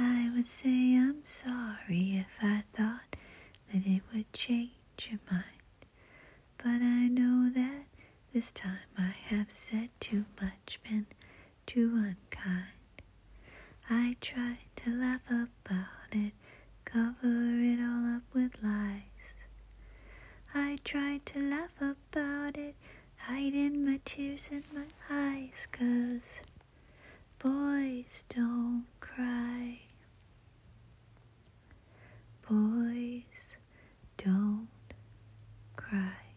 I would say I'm sorry if I thought that it would change your mind. But I know that this time I have said too much, been too unkind. I tried to laugh about it, cover it all up with lies. I tried to laugh about it, hiding my tears in my eyes, 'cause boys don't cry. Boys don't cry.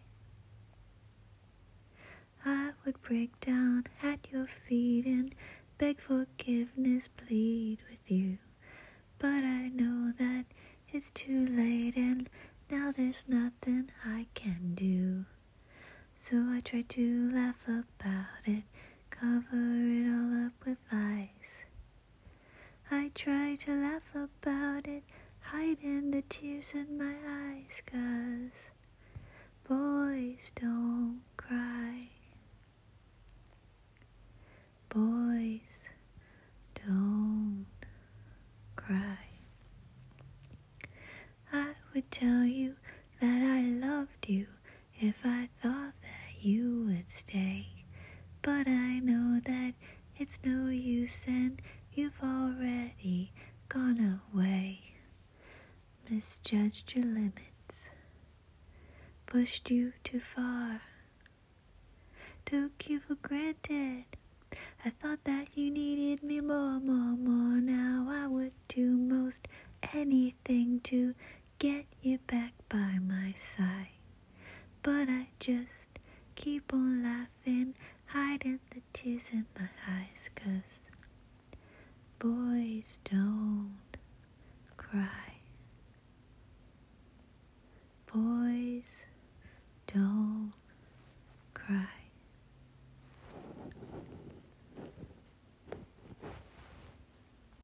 I would break down at your feet and beg forgiveness, plead with you. But I know that it's too late and now there's nothing I can do. So I try to laugh about it, cover it all up with lies. I try to laugh about it, hiding the tears in my eyes, 'cause boys don't cry. Boys don't cry. I would tell you that I loved you if I thought that you would stay. But I know that it's no use and you've already gone away. Misjudged your limits, pushed you too far, took you for granted. I thought that you needed me more, more, more. Now I would do most anything to get you back by my side. But I just keep on laughing, hiding the tears in my eyes, 'cause boys don't cry. Boys don't cry.